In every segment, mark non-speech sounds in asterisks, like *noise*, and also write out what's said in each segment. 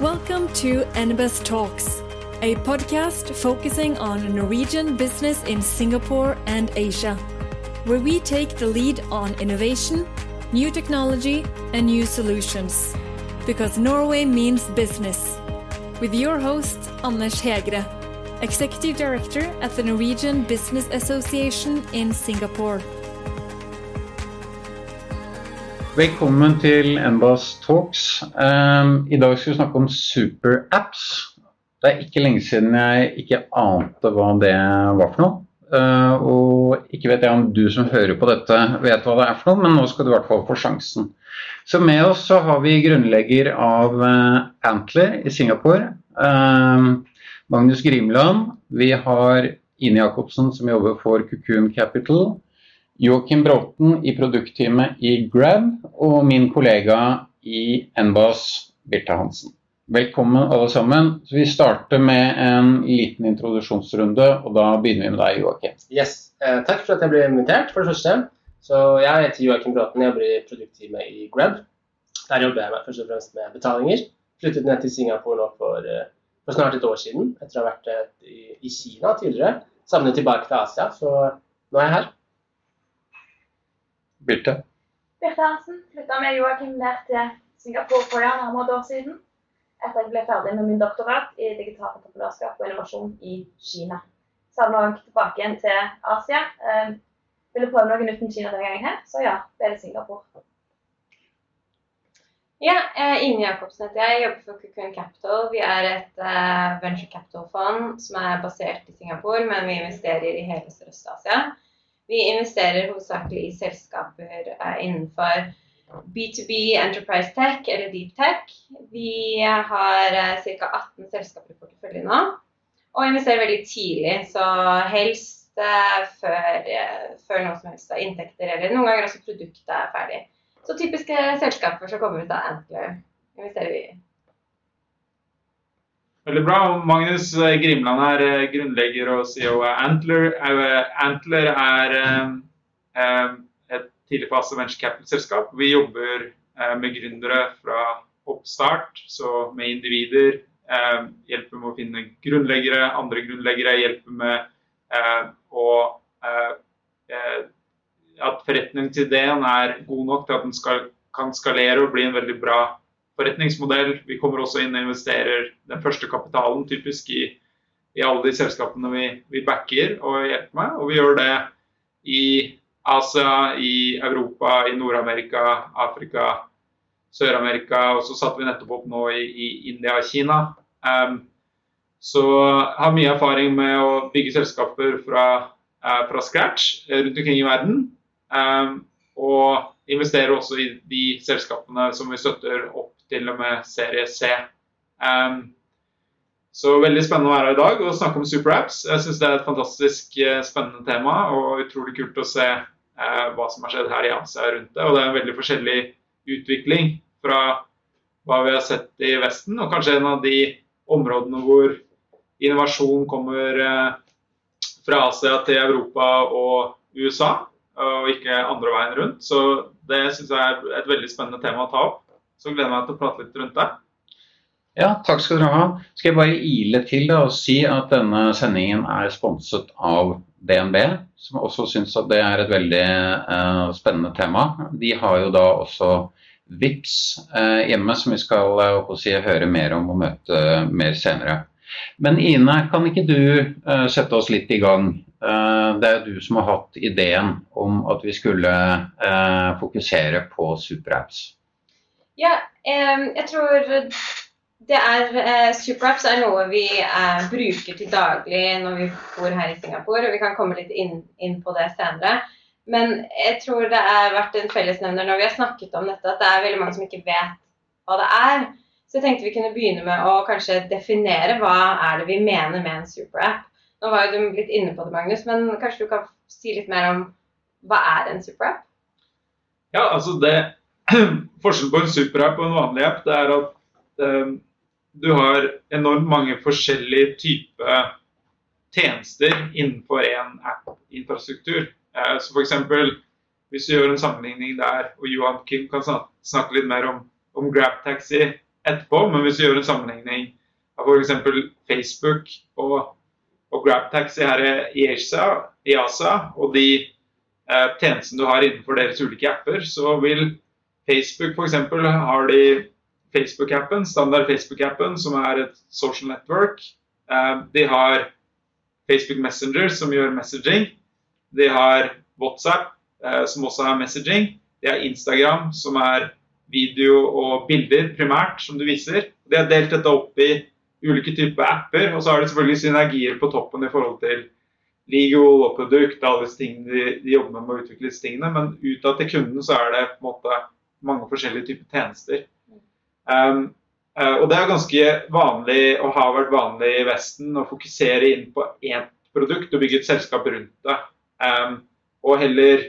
Welcome to NBS Talks, a podcast focusing on Norwegian business in Singapore and Asia, where we take the lead on innovation, new technology, and new solutions. Because Norway means business. With your host, Anders Hegre, Executive Director at the Norwegian Business Association in Singapore. Velkommen til Embas Talks. Um, I dag skal vi snakke om superapps. Det er ikke lenge siden jeg ikke ante hva det var for noe. Uh, og ikke vet jeg om du som hører på dette vet hva det er for noe, men nå skal du i hvert fall få sjansen. Så med oss så har vi grunnlegger av uh, Antler i Singapore. Uh, Magnus Grimland. Vi har Ine Jacobsen som jobber for Cocoon Capital. Joakim Bråten i produktteamet i Grab, og min kollega i Enbas, Birte Hansen. Velkommen alle sammen. Så vi starter med en liten introduksjonsrunde, og da begynner vi med deg, Joakim. Yes, eh, Takk for at jeg ble invitert, for det første. Så Jeg heter Joakim Bråten, jeg jobber i produktteamet i Grab. Der jobber jeg først og fremst med betalinger. Flyttet ned til Singapore nå for, eh, for snart et år siden, etter å ha vært i, i Kina tidligere. Savnet tilbake til Asia, så nå er jeg her. Birte? Birte Hansen flytta med Joakim ned til Singapore for ja, nærmere et år siden. Etter jeg ble ferdig med min doktorat i digitalt entreprenørskap og innovasjon i Kina. Savner òg tilbake igjen til Asia. Eh, ville prøve noe nytt med Kina denne gangen her, så ja, ble det Singapore. Ja, eh, Ine Jacobsen heter jeg. Jeg jobber for Cocoon Capital. Vi er et uh, venture capital-fond som er basert i Singapore, men vi investerer i hele Sørøst-Asia. Vi investerer hovedsakelig i selskaper uh, innenfor B2B Enterprise Tech eller Deep Tech. Vi har uh, ca. 18 selskaper i porteføljen nå, og investerer veldig tidlig. Så helst uh, før, før noe som helst av inntekter, eller noen ganger også produktet er ferdig. Så typiske selskaper som kommer ut av Antler, investerer vi i. Veldig bra. Magnus eh, Grimland er eh, grunnlegger og CEO av Antler. Eh, Antler er et tidligfase venture capital-selskap. Vi jobber med gründere fra oppstart, så med individer. Hjelper med å finne grunnleggere, andre grunnleggere. Hjelper med å at forretningsideen er god nok til at den skal, kan skalere og bli en veldig bra forretningsmodell. Vi kommer også inn og investerer den første kapitalen, typisk i, i alle de selskapene vi, vi, backer og hjelper med. Og vi gjør det i Asia, i Europa, i Nord-Amerika, Afrika, Sør-Amerika. Og så satte vi nettopp opp nå i, i India og Kina. Um, så har mye erfaring med å bygge selskaper fra, uh, fra scratch rundt omkring i verden. Um, og investerer også i de selskapene som vi støtter opp til og med serie C. Um, så veldig spennende å være her i dag og snakke om superapps. Jeg syns det er et fantastisk uh, spennende tema og utrolig kult å se uh, hva som har skjedd her i Asia rundt det. Og det er en veldig forskjellig utvikling fra hva vi har sett i Vesten, og kanskje en av de områdene hvor innovasjon kommer uh, fra Asia til Europa og USA, og ikke andre veien rundt. Så det syns jeg er et veldig spennende tema å ta opp. Så gleder jeg meg til å prate litt rundt det. Ja, takk skal dere ha. Skal jeg bare ile til da, og si at denne sendingen er sponset av DNB, som også syns at det er et veldig uh, spennende tema. De har jo da også VIPS uh, hjemme, som vi skal uh, si, høre mer om og møte mer senere. Men Ine, kan ikke du sette oss litt i gang? det er du som har hatt ideen om at vi skulle fokusere på superapps. Ja, jeg tror det er eh, Superapps er noe vi eh, bruker til daglig når vi bor her i Singapore. og Vi kan komme litt inn, inn, på det senere. Men jeg tror det har vært en fellesnevner når vi har snakket om dette, at det er veldig mange som ikke vet hva det er. Så jeg tenkte vi kunne begynne med å kanskje definere hva er det vi mener med en superapp. Nå var jo du litt inne på det, Magnus, men kanskje du kan si litt mer om hva er en superapp? Ja, altså det *clears throat* Forskjellen på en superapp og en vanlig app det er at eh, du har enormt mange forskjellige typer tjenester innenfor én app-infrastruktur. Eh, så F.eks. hvis du gjør en sammenligning der, og Johan Kim kan snakke litt mer om, om GrabTaxi etterpå, men hvis du gjør en sammenligning av f.eks. Facebook og, og GrabTaxi her i ASA, i Asia og de eh, tjenestene du har innenfor deres ulike apper, så vil Facebook f.eks. har de Facebook-appen, standard Facebook-appen, som er et social network. Eh, de har Facebook Messenger, som gjør messaging. De har WhatsApp, eh, som også er messaging. De har Instagram, som er video og bilder primært, som du viser. De har delt dette opp i ulike typer apper, og så har de selvfølgelig synergier på toppen i forhold til legal og produkt, alle disse tingene de, de jobber med å utvikle disse tingene. Men utad til kunden så er det på en måte mange forskjellige typer tjenester. Um, uh, og det er ganske vanlig, og har vært vanlig i Vesten, å fokusere inn på ett produkt og bygge et selskap rundt det. Um, og heller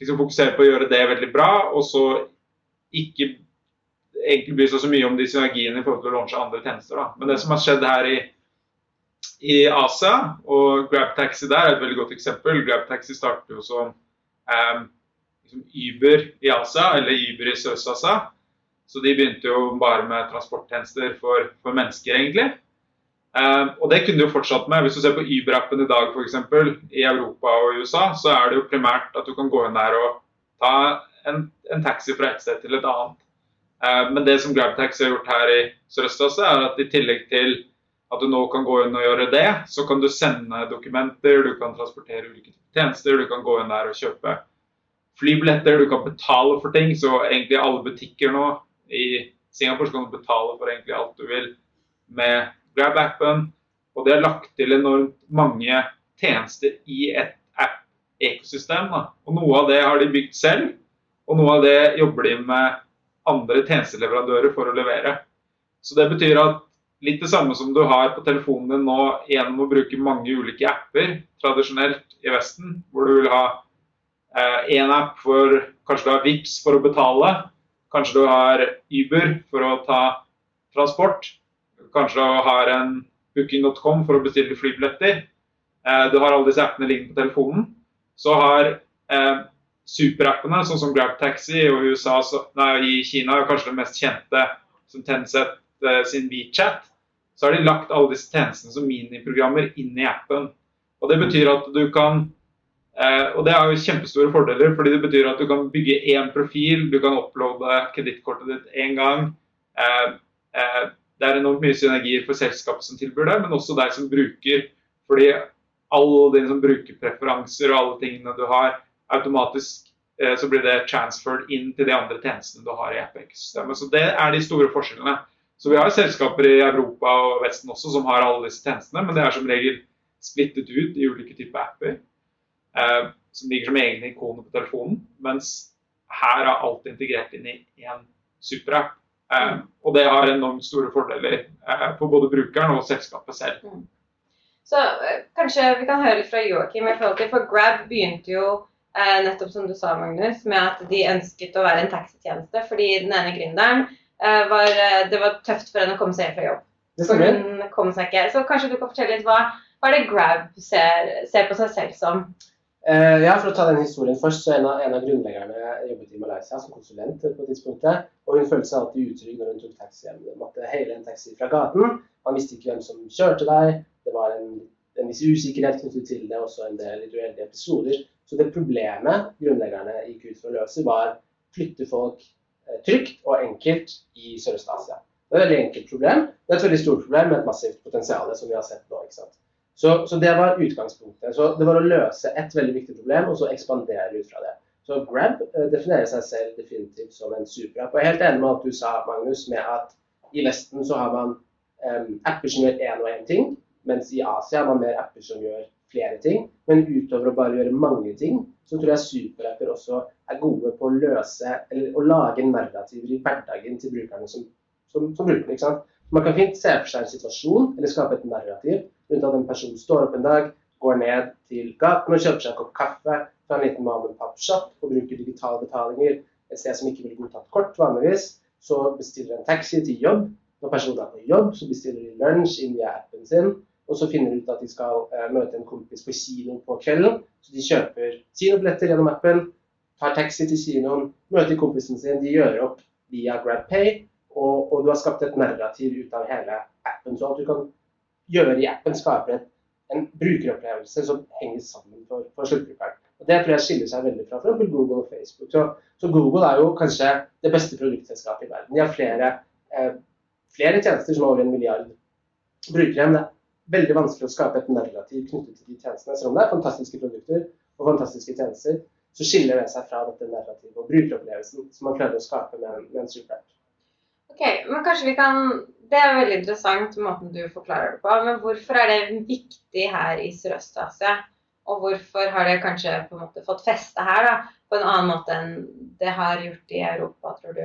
liksom fokusere på å gjøre det veldig bra, og så ikke egentlig bry seg så mye om de synergiene i forhold til å launche andre tjenester. Da. Men det som har skjedd her i, i Asia, og GrabTaxi der er et veldig godt eksempel. GrabTaxi startet jo som um, liksom Uber i Asia, eller Uber i Sør-Asia. Så de begynte jo bare med transporttjenester for, for mennesker, egentlig. Uh, og det kunne du fortsatt med. Hvis du ser på Uber-appen i dag f.eks. i Europa og USA, så er det jo primært at du kan gå inn der og ta en, en taxi fra et sted til et annet. Uh, men det som GrabTaxi har gjort her i Sørøst-Asia, er at i tillegg til at du nå kan gå inn og gjøre det, så kan du sende dokumenter, du kan transportere ulike tjenester, du kan gå inn der og kjøpe flybilletter, du kan betale for ting. Så egentlig alle butikker nå i Singapore kan du betale for egentlig alt du vil med Grab-appen. Og de har lagt til enormt mange tjenester i et app-ekosystem. Og noe av det har de bygd selv, og noe av det jobber de med andre tjenesteleverandører for å levere. Så det betyr at litt det samme som du har på telefonen din nå gjennom å bruke mange ulike apper tradisjonelt i Vesten, hvor du vil ha én eh, app for kanskje du har VIPS for å betale, Kanskje du har Uber for å ta transport. Kanskje du har en booking.com for å bestille flybilletter. Eh, du har alle disse appene liggende på telefonen. Så har eh, superappene, sånn som GrabTaxi og USA, så, nei, i Kina, er kanskje det mest kjente som Tencent eh, sin WeChat. Så har de lagt alle disse tjenestene som miniprogrammer inn i appen. Og Det betyr at du kan Eh, og Det er jo kjempestore fordeler, fordi det betyr at du kan bygge én profil, du kan uploade kredittkortet ditt én gang. Eh, eh, det er enormt mye synergier for selskapet som tilbyr det, men også deg som bruker. Fordi alle dine som brukerpreferanser og alle tingene du har, automatisk så blir det transferred inn til de andre tjenestene du har i Apex-systemet. Så Det er de store forskjellene. Så Vi har selskaper i Europa og Vesten også som har alle disse tjenestene, men det er som regel splittet ut i ulike typer apper eh, som ligger som egne ikoner på telefonen. Mens her er alt integrert inn i én superapp. Eh, og det har enormt store fordeler eh, for både brukeren og selskapet selv. Mm. Så eh, kanskje vi kan høre litt fra Joakim i forhold til For Grab begynte jo eh, nettopp som du sa, Magnus, med at de ønsket å være en taxitjeneste fordi den ene gründeren eh, var Det var tøft for henne å komme seg hjem fra jobb. For hun kom seg ikke. Så kanskje du kan fortelle litt hva, hva er det Grab ser, ser på seg selv som? Uh, ja, For å ta den historien først, så En av, en av grunnleggerne jobbet i Malaysia som konsulent på tidspunktet. og Hun følte seg alltid utrygg når hun tok taxi hjem. Hun måtte hele en taxi fra gaten. Man visste ikke hvem som kjørte deg. Det var en, en viss usikkerhet knyttet til det, også en del litt uheldige episoder. Så det problemet grunnleggerne gikk ut for å løse, var flytte folk eh, trygt og enkelt i Sørøst-Asia. Det er et veldig enkelt problem. Det er et veldig stort problem med et massivt potensial, som vi har sett nå. ikke sant? Så, så, det var utgangspunktet. Så Det var å løse et veldig viktig problem, og så ekspandere ut fra det. Så Grab eh, definerer seg selv definitivt som en superapp. Og jeg er helt enig med at du sa, Magnus, med at i Vesten så har man um, apper som gjør én og én ting, mens i Asia har man mer apper som gjør flere ting. Men utover å bare gjøre mange ting, så tror jeg superapper også er gode på å løse, eller å lage narrativer i hverdagen til brukerne som, som, som bruker. Man kan fint se for seg en situasjon, eller skape et narrativ rundt at en person står opp en dag, går ned til gaten og kjøper seg en kopp kaffe fra en liten mom and pop-shop og bruker digitale betalinger et sted som ikke ville godtatt kort vanligvis. Så bestiller en taxi til jobb. Når personen er på jobb, så bestiller de lunsj inn via appen sin. Og så finner de ut at de skal uh, møte en kompis på kino på kvelden. Så de kjøper kinobilletter gjennom appen, tar taxi til kinoen, møter kompisen sin, de gjør opp via GrabPay. og, og du har skapt et narrativ ut av hele appen. Så at du kan gjøre i appen skaper en, en brukeropplevelse som henger sammen for, for sluttbrukeren. Og Det tror jeg skiller seg veldig fra f.eks. Google og Facebook. Så, så, Google er jo kanskje det beste produktselskapet i verden. De har flere, eh, flere tjenester som har over en milliard brukere. Men det er veldig vanskelig å skape et narrativ knyttet til de tjenestene. Selv om det er fantastiske produkter og fantastiske tjenester, så skiller det seg fra dette narrativet og brukeropplevelsen som man klarer å skape med en, med en superapp. Ok, men kanskje vi kan Det er veldig interessant måten du forklarer det på. Men hvorfor er det viktig her i Sørøst-Asia? Og hvorfor har det kanskje på en måte fått feste her da, på en annen måte enn det har gjort i Europa, tror du?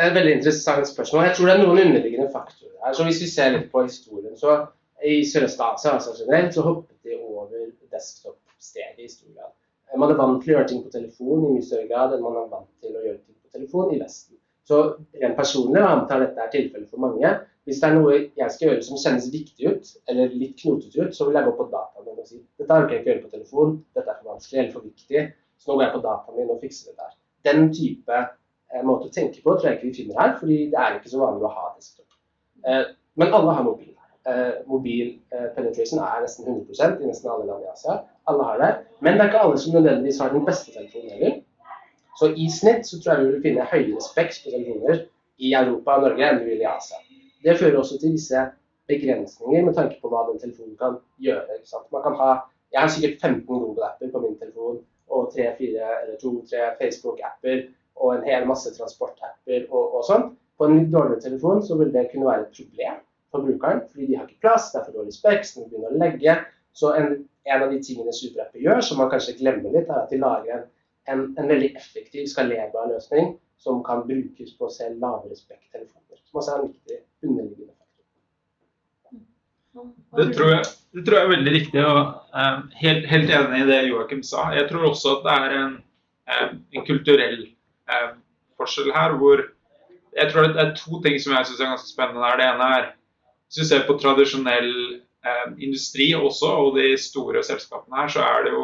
Et veldig interessant spørsmål. Jeg tror det er noen underliggende faktorer her. Så Hvis vi ser litt på historien, så i Sørøst-Asia altså generelt, så hoppet de over desktop-stedet i stor grad. Man er vant til å gjøre ting på telefon i mye større grad enn man er vant til å gjøre ting på telefon i Vesten. Så rent personlig, antar dette er tilfellet for mange, hvis det er noe jeg skal gjøre som kjennes viktig ut, eller litt knotete ut, så vil jeg gå på dataen min og si dette orker jeg ikke gjøre på telefon, dette er for vanskelig eller for viktig, så nå går jeg på dataen min og fikser det der. Den type eh, måte å tenke på tror jeg ikke vi finner her, fordi det er ikke så vanlig å ha desktop. Eh, men alle har mobil. Eh, mobil eh, penetration er nesten 100% i nesten alle land i Asia. Alle har det. Men det er ikke alle som nødvendigvis har den beste telefonen heller. Så i snitt så tror jeg vi vil finne høyere speks på telefoner i Europa og Norge enn vi vil i Asia. Det fører også til visse begrensninger med tanke på hva den telefonen kan gjøre. Man kan ha, jeg har sikkert 15 Google-apper på min telefon og 3-4 eller 2-3 Facebook-apper og en hel masse transportapper og, og sånn. På en litt dårligere telefon så vil det kunne være et problem for brukeren, fordi de har ikke plass, det er for dårlig speks, de begynner å legge. Så en, en av de tingene superapper gjør, som man kanskje glemmer litt, er at de lager en en, en, veldig effektiv, skalerbar løsning som kan brukes på selv lavere spekk-telefoner. Som også er en viktig underliggende faktor. Det tror jeg, det tror jeg er veldig riktig, og eh, helt, helt, enig i det Joakim sa. Jeg tror også at det er en, um, en kulturell eh, forskjell her, hvor jeg tror det er to ting som jeg syns er ganske spennende her. Det ene er hvis vi ser på tradisjonell industri også, og de store selskapene her, så er det jo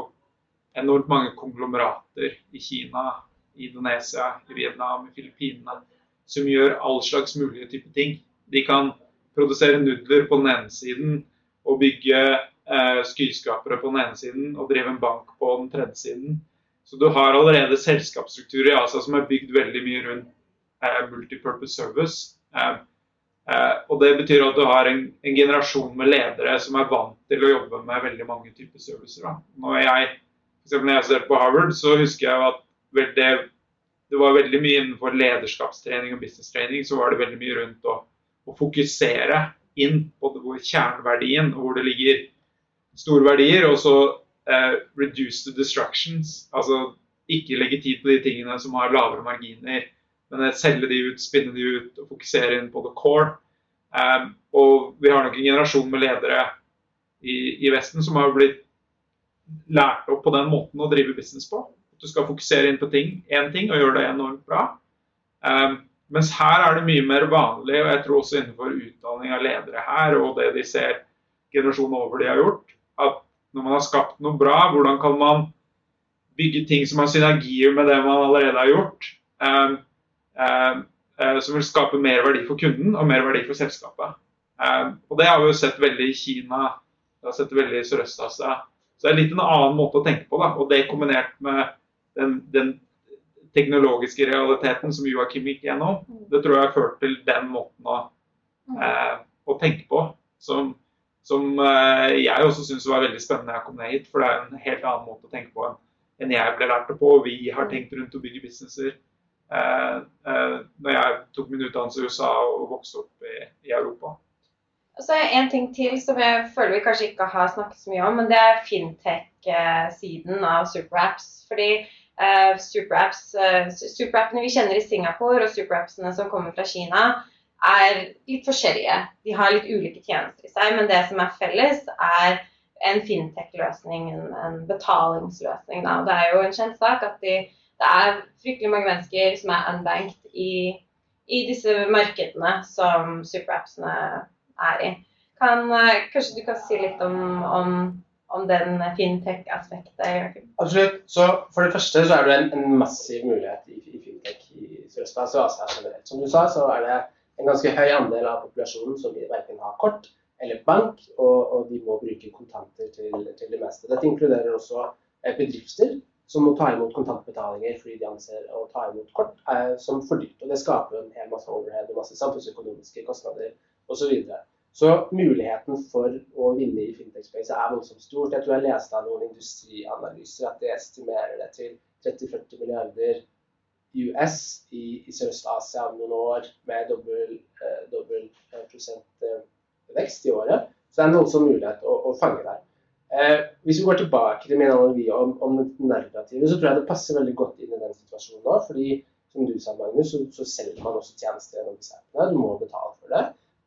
enormt mange konglomerater i Kina, i Indonesia, i Vietnam, i Filippinene, som gjør all slags mulige typer ting. De kan produsere nudler på den ene siden og bygge eh, skyskrapere på den ene siden og drive en bank på den tredje siden. Så du har allerede selskapsstrukturer i Asia som er bygd veldig mye rundt eh, multipurpose service. Eh, eh, og Det betyr at du har en, en, generasjon med ledere som er vant til å jobbe med veldig mange typer servicer. Da. Når jeg når jeg studerte på Harvard, så husker jeg at det, det, var veldig mye innenfor lederskapstrening og business training, så var det veldig mye rundt å, å fokusere inn på hvor kjerneverdien og hvor det ligger store verdier, og så eh, reduce the distractions. Altså ikke legge tid på de tingene som har lavere marginer, men selge de ut, spinne de ut og fokusere inn på the core. Um, og vi har nok en generasjon med ledere i, i Vesten som har blitt lært opp på den måten å drive business på. At du skal fokusere inn på ting, én ting og gjøre det enormt bra. Um, mens her er det mye mer vanlig, og jeg tror også innenfor utdanning av ledere her, og det de ser generasjonen over de har gjort, at når man har skapt noe bra, hvordan kan man bygge ting som har synergier med det man allerede har gjort, um, um, som vil skape mer verdi for kunden og mer verdi for selskapet. og Det har vi jo sett veldig i Kina, det har sett veldig i Sørøst-Asia. Så det er litt en annen måte å tenke på. Da. Og det kombinert med den, den teknologiske realiteten som Joakim gikk gjennom, det tror jeg har ført til den måten å, eh, å tenke på. Som, som eh, jeg også syns var veldig spennende da jeg kom ned hit. For det er en helt annen måte å tenke på enn, enn jeg ble lært det på. Og vi har tenkt rundt å bygge businesser. Eh, eh når jeg tok min utdannelse i USA og vokste opp i, i Europa. Og så er En ting til som jeg føler vi kanskje ikke har snakket så mye om, men det er fintech-siden av superapps. Fordi eh, superapps, eh, superappene vi kjenner i Singapore og superappsene som kommer fra Kina, er litt forskjellige. De har litt ulike tjenester i seg, men det som er felles, er en fintech-løsning, en, en, betalingsløsning. Da. Det er jo en kjent sak at de, det er fryktelig mange mennesker som er unbanked i, i disse markedene som superappsene er i. Kan, eh, kanskje du kan si litt om, om, om den fintech-aspektet? Absolutt. Så For det første så er det en, en massiv mulighet i, i fintech i, Sørøst-Asia Asia generelt. Som du sa, så er det en ganske høy andel av populasjonen som verken har kort eller bank, og, og de må bruke kontanter til, til, det meste. Dette inkluderer også eh, bedrifter som må ta imot kontantbetalinger fordi de anser å ta imot kort eh, som for dyrt. Og det skaper en hel masse overhead og masse samfunnsøkonomiske kostnader osv. Så, muligheten for å vinne i fintech space er voldsomt stort. Jeg tror jeg leste av noen industrianalyser at de estimerer det til 30-40 milliarder US i, i Sørøst-Asia om noen år med dobbel, eh, dobbel eh, prosent eh, vekst i året. Så det er en voldsom mulighet å, å fange der. Eh, hvis vi går tilbake til min analogi om, om narrativet, så tror jeg det passer veldig godt inn i den situasjonen nå. fordi som du sa, Magnus, så, så selger man også tjenester gjennom disse appene. Du må betale for det.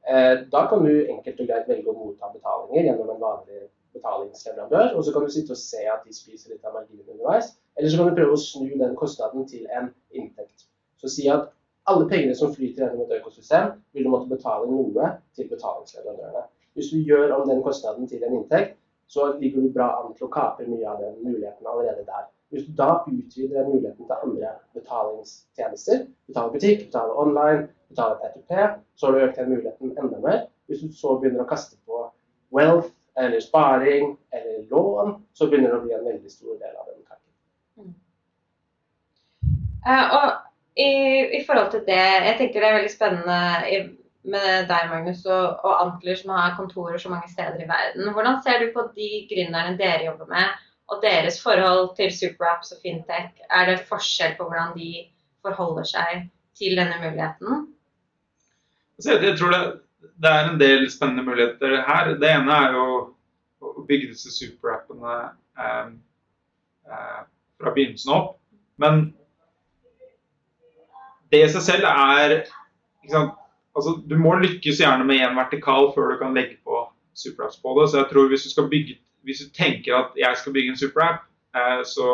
Eh, da kan du enkelt og greit velge å motta betalinger gjennom en vanlig betalingsleverandør. Og så kan du sitte og se at de spiser litt av marginen underveis. Eller så kan du prøve å snu den kostnaden til en inntekt. Så si at alle pengene som flyter gjennom et økosystem, vil du måtte betale noe til betalingsleverandørene. Hvis du gjør om den kostnaden til en inntekt, så ligger du bra an til å kape mye av den muligheten allerede der. Hvis du da utvider den muligheten til andre betalingstjenester, betale butikk, betale online, betale P2P, så har du økt den muligheten enda mer. Hvis du så begynner å kaste på wealth eller sparing eller lån, så begynner det å bli en veldig stor del av den kaken. Mm. Uh, og i, i, forhold til det, jeg tenker det er veldig spennende med deg, Magnus, og, og Antler, som har kontorer så mange steder i verden. Hvordan ser du på de gründerne dere jobber med, og deres forhold til superapps og fintech? Er det forskjell på hvordan de forholder seg til denne muligheten? Jeg tror det, det er en del spennende muligheter her. Det ene er jo å bygge disse superappene eh, eh, fra begynnelsen opp. Men det i seg selv er altså, Du må lykkes gjerne med én vertikal før du kan legge på superapps på det. Så jeg tror hvis du, skal bygge, hvis du tenker at jeg skal bygge en superapp, eh, så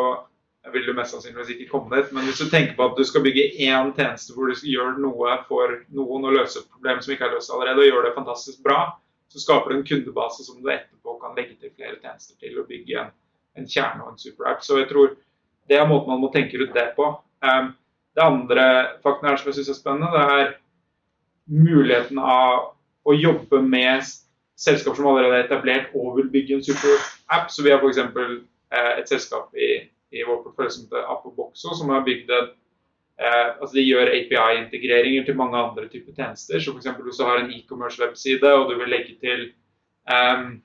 vil du mest sannsynligvis ikke komme dit. Men hvis du tenker på at du skal bygge én tjeneste hvor du gjør noe for noen og løse et problem som ikke er løst allerede, og gjør det fantastisk bra, så skaper du en kundebase som du etterpå kan legge til flere tjenester til og bygge en, en kjerne og en superapp. Så jeg tror det er måten man må tenke rundt det på. Um, det andre fakten her som jeg syns er spennende, det er muligheten av å jobbe med selskaper som allerede er etablert og vil bygge en superapp. Så vi har f.eks. Eh, et selskap i, i vår portfølje som heter Apoboxo, som har bygd en eh, altså De gjør API-integreringer til mange andre typer tjenester. Så f.eks. hvis du har en e-commerce-webside og du vil legge til um,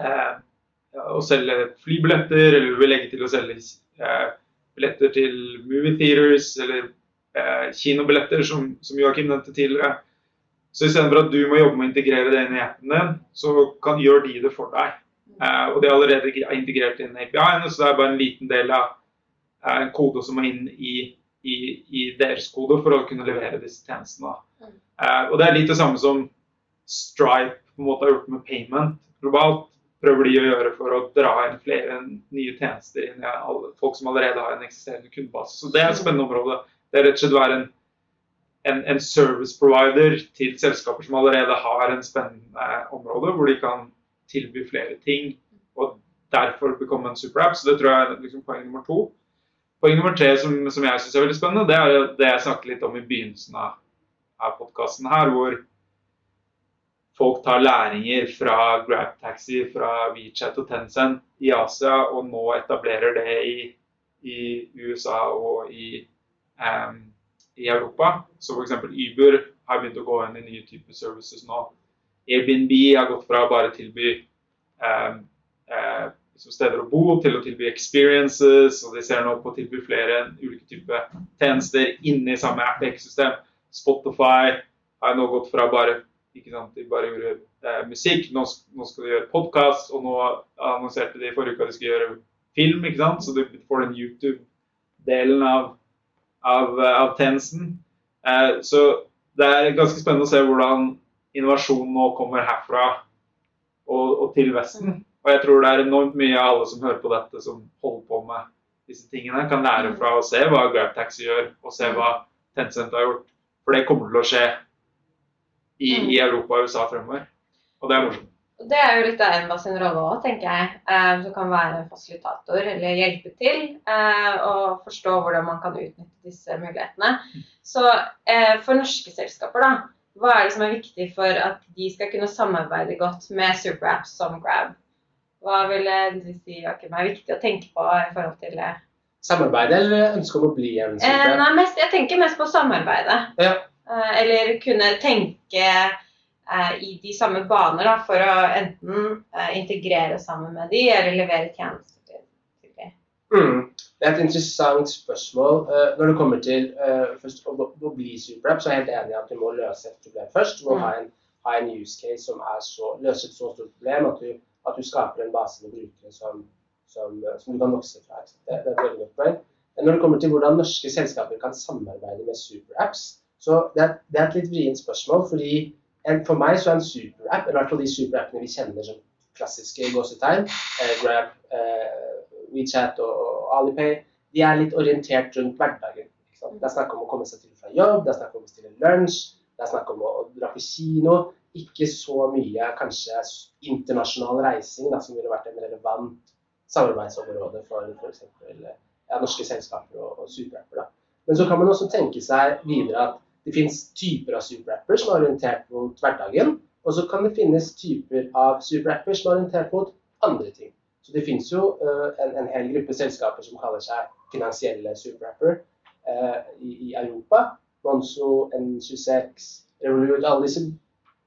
eh, å selge flybilletter, eller du vil legge til å selge eh, billetter til movie theaters, eller eh, kinobilletter, som, som Joakim nevnte tidligere. Så istedenfor at du må jobbe med å integrere det inn i appen din, så kan gjør de det for deg. Eh, og det er allerede integrert inn i API-ene, så det er bare en liten del av eh, en kode som må inn i, i, i, deres kode for å kunne levere disse tjenestene. Eh, og det er litt det samme som Stripe på en måte har gjort med payment globalt prøver de å gjøre for å dra inn flere nye tjenester inn i alle, folk som allerede har en eksisterende kundebase. Så det er et spennende område. Det er rett og slett være en, en, en, service provider til selskaper som allerede har en spennende område, hvor de kan tilby flere ting og derfor bekomme en superapp. Så det tror jeg er liksom poeng nummer to. Poeng nummer tre som, som jeg syns er veldig spennende, det er det jeg snakket litt om i begynnelsen av, av podkasten her, hvor folk tar læringer fra GrabTaxi, fra WeChat og Tencent i Asia, og nå etablerer det i, i USA og i um, i Europa. Så f.eks. Uber har begynt å gå inn i nye typer services nå. Airbnb har gått fra å bare tilby um, uh, steder å bo til å tilby experiences, og de ser nå på å tilby flere ulike typer tjenester inni samme app-system. Spotify har nå gått fra bare ikke sant, de bare gjorde eh, musikk, nå, nå, skal de gjøre podkast, og nå annonserte de forrige uke at de skal gjøre film, ikke sant, så du får den YouTube-delen av av, eh, av tjenesten. Eh, så det er ganske spennende å se hvordan innovasjon nå kommer herfra og, og, til Vesten. Og jeg tror det er enormt mye av alle som hører på dette, som holder på med disse tingene, kan lære fra å se hva GrabTaxi gjør, og se hva Tencent har gjort. For det kommer til å skje i, i Europa og USA fremover. Og det er morsomt. Og Det er jo litt av Enva sin rolle òg, tenker jeg. Eh, som kan være en fasilitator eller hjelpe til eh, å forstå hvordan man kan utnytte disse mulighetene. Så eh, for norske selskaper, da, hva er det som er viktig for at de skal kunne samarbeide godt med superapps som Grab? Hva ville du si Joakim, er viktig å tenke på i forhold til det? Samarbeide eller ønske om å bli en Eh, nei, mest, jeg tenker mest på samarbeidet. Ja. Eh, eller kunne tenke eh, i de samme baner da, for å enten eh, integrere sammen med de, eller levere tjenester til, til de. Mm. Det er et interessant spørsmål. Eh, når det kommer til eh, først, å, bli superapp, så er jeg helt enig i at du må løse et problem først. Du må Mm. ha, en, ha en use case som er så, løser et så stort problem at du, at du skaper en base med brukere som, som, eh, som du kan vokse fra. Det, det er et veldig godt poeng. Når det kommer til hvordan norske selskaper kan samarbeide med superapps, så det er, det er et litt vrient spørsmål. fordi For meg så er en superapp, eller i hvert fall de superappene vi kjenner som klassiske gåsetegn, eh, Grab, eh, WeChat og, og Alipay, de er litt orientert rundt hverdagen. Det er snakk om å komme seg til fra jobb, det er snakk om å bestille lunsj, det er snakk om å dra på kino. Ikke så mye kanskje internasjonal reising da, som ville vært en relevant samarbeidsområde for f.eks. Ja, norske selskaper og, og superapper. Men så kan man også tenke seg videre at det finnes typer av superapper som er orientert mot hverdagen, og så kan det finnes typer av superapper som er orientert mot andre ting. Så det finnes jo uh, en, en hel gruppe selskaper som kaller seg finansielle superapper uh, i, i Europa. Monzo, N26, Revolut, alle disse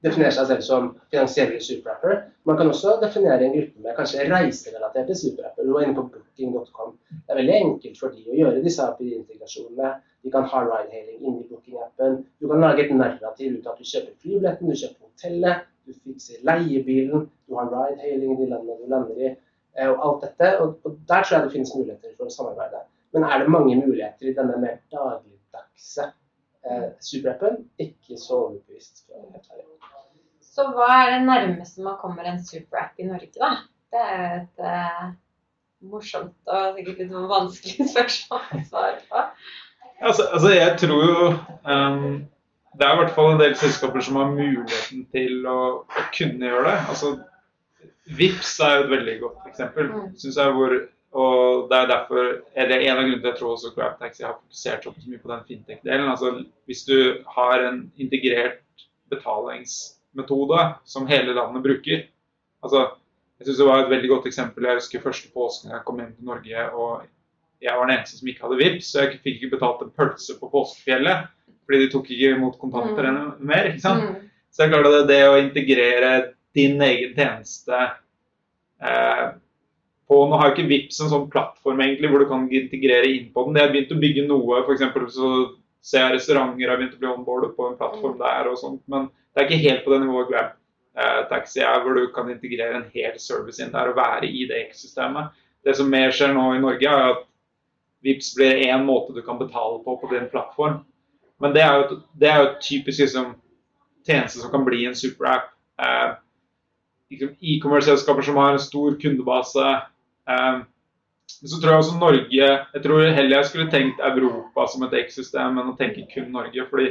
definerer seg selv som finansielle superapper. Man kan også definere en gruppe med kanskje reiserelaterte superapper. Du var inne på booking.com. Det er veldig enkelt for de å gjøre disse API-integrasjonene. De kan ha ride-hailing inni booking-appen. Du kan lage et narrativ ut av at du kjøper flybilletten, du kjøper hotellet, du fikser leiebilen, du har ride-hailing i de landene du lander i, eh, og alt dette. Og der tror jeg det finnes muligheter for å samarbeide. Men er det mange muligheter i denne mer dagligdagse eh, superappen? Ikke så overbevist. Så hva er det nærmeste man kommer en superapp i Norge, da? Det er jo et eh, morsomt og sikkert litt vanskelig *laughs* spørsmål å svare på. Altså, altså jeg tror jo um, Det er i hvert fall en del selskaper som har muligheten til å, å kunne gjøre det. Altså, Vips er jo et veldig godt eksempel. Mm. Synes jeg hvor, og det er derfor, eller En av grunnene til jeg tror også GrabTaxi har fokusert så mye på den fintech-delen. altså Hvis du har en integrert betalingsmetode som hele landet bruker altså jeg synes Det var et veldig godt eksempel. Jeg husker første påsken jeg kom hjem til Norge. og jeg var den eneste som ikke hadde VIPs, så jeg fikk ikke betalt en pølse på påskefjellet. Fordi de tok ikke imot kontanter Mm. mer. ikke sant? Mm. Så jeg klarte det, det å integrere din egen tjeneste eh, på Nå har jo ikke Vipps en sånn plattform egentlig hvor du kan integrere inn på den. De har begynt å bygge noe, f.eks. så ser jeg restauranter har begynt å bli onboardet på en plattform der og sånt. Men det er ikke helt på det nivået Grab eh, Taxi er, hvor du kan integrere en hel service inn der og være i det ekosystemet. Det som mer skjer nå i Norge, er at Vipps blir én måte du kan betale på på din plattform. Men det er jo, det er jo typisk liksom, tjeneste som kan bli en superapp. Eh, liksom E-commerce-selskaper som har en stor kundebase. Eh, men så tror jeg også Norge Jeg tror heller jeg skulle tenkt Europa som et ekosystem enn å tenke kun Norge. Fordi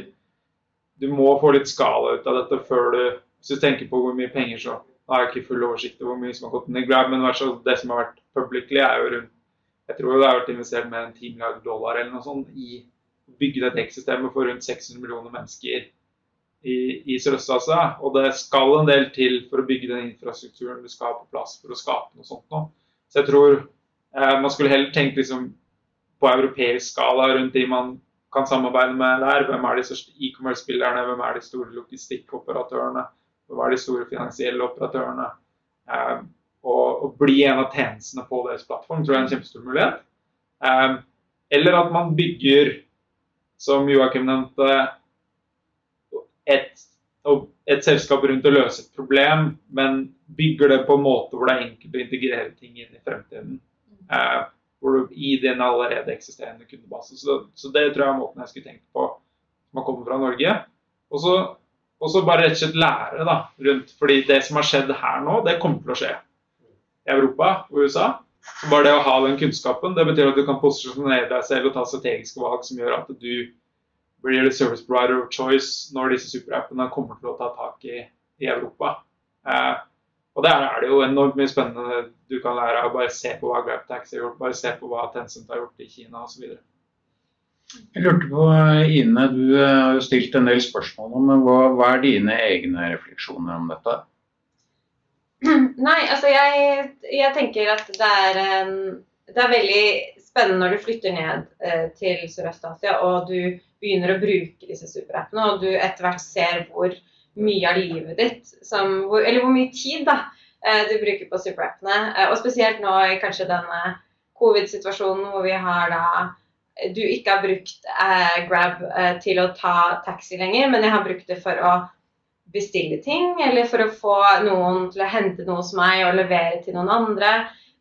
du må få litt skala ut av dette før du Hvis du tenker på hvor mye penger, så har jeg ikke full oversikt over hvor mye som har gått inn i Grab, men det som har vært publicly, er jo rundt Jeg tror det har vært investert mer enn 10 milliarder dollar eller noe sånt i å bygge dette ekosystemet for rundt 600 millioner mennesker i, i Sørøst-Asia. Og det skal en del til for å bygge den infrastrukturen du skal ha på plass for å skape noe sånt nå. Så jeg tror eh, man skulle heller tenkt liksom på europeisk skala rundt de man kan samarbeide med der. Hvem er de største e-commerce-spillerne? Hvem er de store logistikkoperatørene? Hvem er de store finansielle operatørene? Eh, og, og bli en av tjenestene på deres plattform tror jeg er en kjempestor mulighet. Eh, eller at man bygger, som Joakim nevnte, et, et selskap rundt å løse et problem, men bygger det på en måte hvor det er enkelt å integrere ting inn i fremtiden. Eh, hvor du, I den allerede eksisterende kundebase. Så, så det tror jeg er måten jeg skulle tenkt på når man kommer fra Norge. Og så, og så bare rett og slett lære da, rundt, fordi det som har skjedd her nå, det kommer til å skje i Europa og USA. Så bare det å ha den kunnskapen, det betyr at du kan posisjonere deg selv og ta strategiske valg som gjør at du blir det service provider of choice når disse superappene kommer til å ta tak i, i Europa. Eh, Og der er det jo enormt mye spennende du kan lære av bare se på hva GrabTax har gjort, bare se på hva Tencent har gjort i Kina osv. Jeg lurte på, Ine, du eh, har jo stilt en del spørsmål om men hva, hva er dine egne refleksjoner om dette? *clears throat* Nei, altså jeg, jeg tenker at det er, um, det er veldig spennende når du flytter ned uh, til Sørøst-Asia og du begynner å bruke disse superappene, og du etter hvert ser hvor mye av livet ditt som, hvor, Eller hvor mye tid da, uh, du bruker på superappene. Uh, og spesielt nå i kanskje denne covid-situasjonen hvor vi har da du ikke har brukt Grab til å ta taxi lenger, men jeg har brukt det for å bestille ting, eller for å få noen til å hente noe hos meg og levere til noen andre.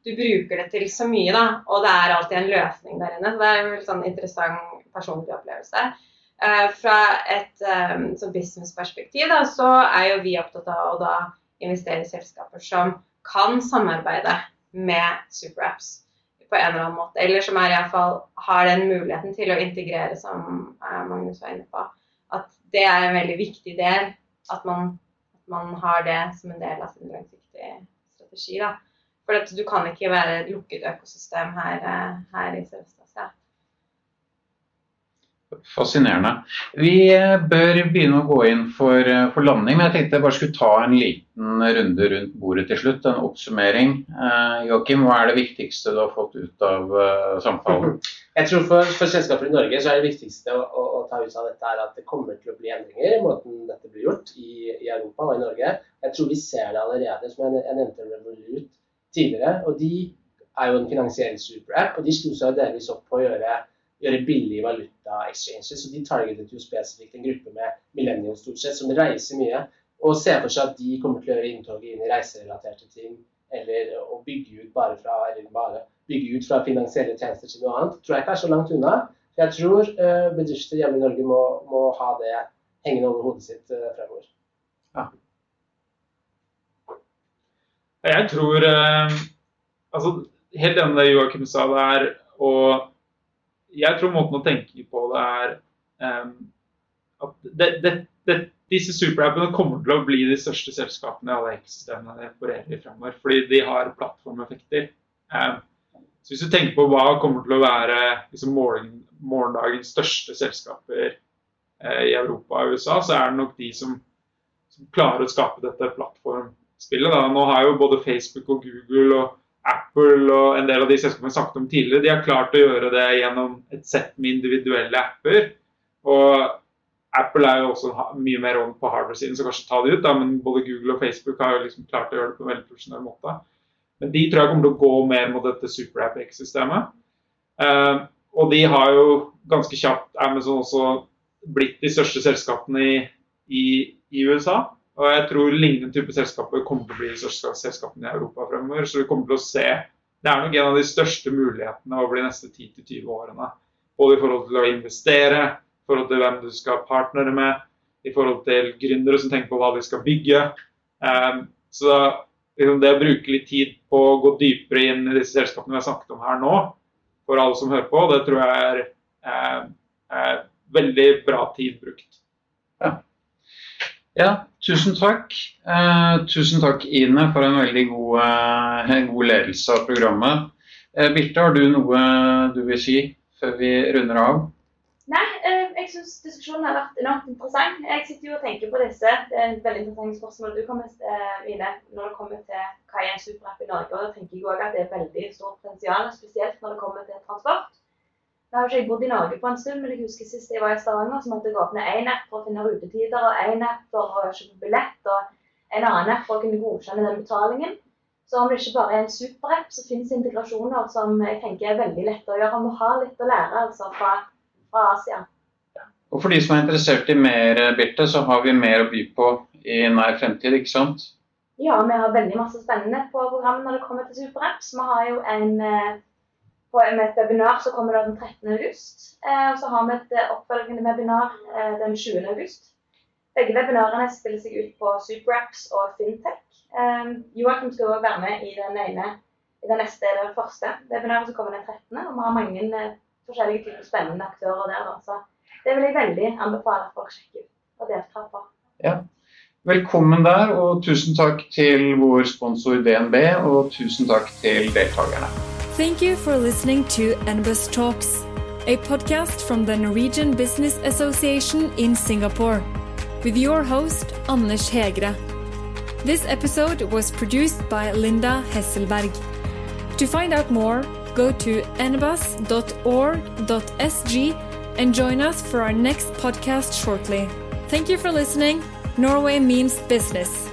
Du bruker det til så mye, da, og det er alltid en løsning der inne. Så det er en sånn interessant personlig opplevelse. Eh, fra et um, businessperspektiv så er jo vi opptatt av å da investere i selskaper som kan samarbeide med superapps på en eller annen måte. Eller som er i fall har den muligheten til å integrere, som eh, Magnus var inne på. At det er en veldig viktig del at man, at man, har det som en del av sin langsiktige strategi. Da. For du kan ikke være et lukket økosystem her, eh, her i Sørøst-Asia. Fascinerende. Vi eh, bør begynne å gå inn for, eh, for, landing, men jeg tenkte jeg bare skulle ta en liten runde rundt bordet til slutt. En oppsummering. Eh, Joakim, hva er det viktigste du har fått ut av uh, samtalen? *laughs* Jeg tror for, for, selskaper i Norge så er det viktigste å, å, å, ta ut av dette er at det kommer til å bli endringer i måten dette blir gjort i, i Europa og i Norge. Jeg tror vi ser det allerede, som jeg, jeg nevnte Revolut tidligere. og De er jo en finansiell superapp, og de sto seg delvis opp på å gjøre gjøre billige valuta-exchanges. og De targetet jo spesifikt en gruppe med millennials stort sett, som reiser mye. Og ser for seg at de kommer til å gjøre inntoget inn i reiserelaterte ting. Eller å bygge ut bare fra, eller bare bygge ut fra finansielle tjenester til noe annet. tror jeg ikke er så langt unna. Jeg tror uh, bedrifter hjemme i Norge må, må, ha det hengende over hodet sitt uh, fremover. Ja. Jeg tror uh, altså, Helt enig med det Joakim sa, der. Og jeg tror måten å tenke på det er um, at det, det, det, disse superappene kommer til å bli de største selskapene i alle ekosystemene opererer i fremover. Fordi de har plattformeffekter. Um, så hvis du tenker på hva kommer til å være liksom, morgen, morgendagens største selskaper uh, i Europa og USA, så er det nok de som, som klarer å skape dette plattformspillet. Da. Nå har jo både Facebook og Google og Apple og en del av de selskapene snakket om tidligere, de har klart å gjøre det gjennom et sett med individuelle apper. Og Apple er jo også mye mer on på hardware-siden, så kanskje ta det ut. Da, men både Google og Facebook har jo liksom klart å gjøre det på en veldig profesjonell måte. Men de tror jeg kommer til å gå mer mot dette superapp-systemet. Uh, og de har jo ganske kjapt Amazon også blitt de største selskapene i, i, i USA. Og jeg tror lignende type selskaper kommer til å bli de største selskapene i Europa fremover. Så vi kommer til å se Det er nok en av de største mulighetene over de neste 10-20 årene. Både i forhold til å investere, i forhold til hvem du skal partnere med, i forhold til gründere som tenker på hva de skal bygge. Um, så liksom, det å bruke litt tid på å gå dypere inn i disse selskapene vi har snakket om her nå, for alle som hører på, det tror jeg er, er, er veldig bra tid brukt. Ja. Ja, tusen takk. Eh, tusen takk, Ine, for en veldig god, eh, god ledelse av programmet. Eh, Birte, har du noe du vil si før vi runder av? Nei, eh, jeg syns diskusjonen har vært enormt interessant. Jeg sitter jo og tenker på disse. Det er et veldig interessant spørsmål du kommer med, Ine, når det kommer til hva er en superapp i Norge. Og da tenker jeg òg at det er veldig stort potensial, spesielt når det kommer til transport. Nå har ikke jeg bodd i Norge på en stund, men jeg husker sist jeg var i Stavanger, så måtte jeg åpne én app for å finne rutetider, og én app for å kjøpe billett, og en annen app for å kunne godkjenne den betalingen. Så om det ikke bare er en superapp, så finnes integrasjoner som jeg tenker er veldig lette å gjøre. Vi har litt å lære altså fra, fra Asia. Og For de som er interessert i mer, Birte, så har vi mer å by på i nær fremtid, ikke sant? Ja, vi har veldig masse spennende på programmet når det kommer til superapps. Vi har jo en eh, med et webinar som kommer den 13. august. Eh, og så har vi et eh, oppfølgende webinar eh, den 20. august. Begge webinarene spiller seg ut på Superapps og Fintech. Joakim skal også være med i den ene i den neste, eller første webinaret som kommer den 13. Og vi har mange forskjellige typer spennende aktører der. Så det vil jeg veldig anbefale folk å sjekke ut og delta på. Ja. Velkommen der, og tusen takk til vår sponsor DNB, og tusen takk til deltakerne. Thank you for listening to NBUS Talks, a podcast from the Norwegian Business Association in Singapore, with your host, Anders Hegre. This episode was produced by Linda Hesselberg. To find out more, go to nbus.org.sg and join us for our next podcast shortly. Thank you for listening. Norway means business.